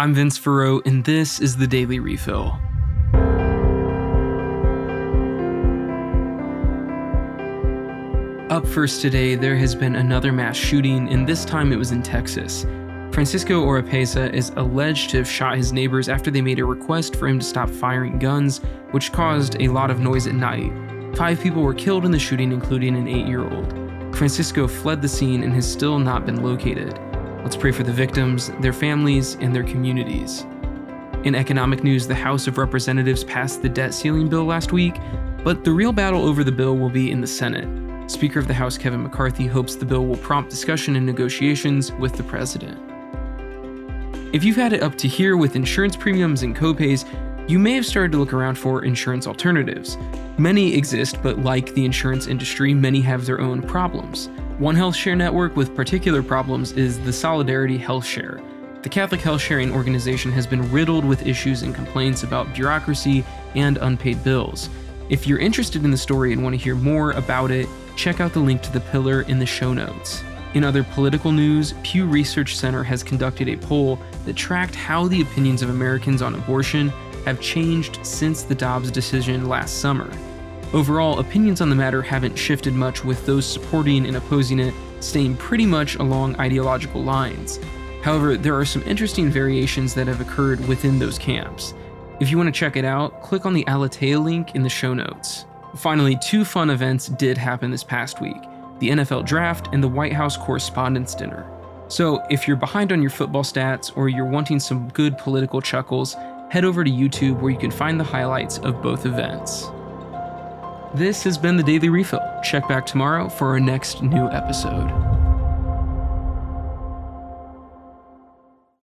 I'm Vince Furrow, and this is the Daily Refill. Up first today, there has been another mass shooting, and this time it was in Texas. Francisco Oropeza is alleged to have shot his neighbors after they made a request for him to stop firing guns, which caused a lot of noise at night. Five people were killed in the shooting, including an eight year old. Francisco fled the scene and has still not been located. Let's pray for the victims, their families, and their communities. In economic news, the House of Representatives passed the debt ceiling bill last week, but the real battle over the bill will be in the Senate. Speaker of the House Kevin McCarthy hopes the bill will prompt discussion and negotiations with the president. If you've had it up to here with insurance premiums and copays, you may have started to look around for insurance alternatives. Many exist, but like the insurance industry, many have their own problems. One health share network with particular problems is the Solidarity Health Share. The Catholic Health Sharing Organization has been riddled with issues and complaints about bureaucracy and unpaid bills. If you're interested in the story and want to hear more about it, check out the link to the pillar in the show notes. In other political news, Pew Research Center has conducted a poll that tracked how the opinions of Americans on abortion have changed since the Dobbs decision last summer. Overall, opinions on the matter haven't shifted much, with those supporting and opposing it staying pretty much along ideological lines. However, there are some interesting variations that have occurred within those camps. If you want to check it out, click on the Aleteia link in the show notes. Finally, two fun events did happen this past week the NFL Draft and the White House Correspondents' Dinner. So, if you're behind on your football stats or you're wanting some good political chuckles, head over to YouTube where you can find the highlights of both events. This has been the Daily Refill. Check back tomorrow for our next new episode.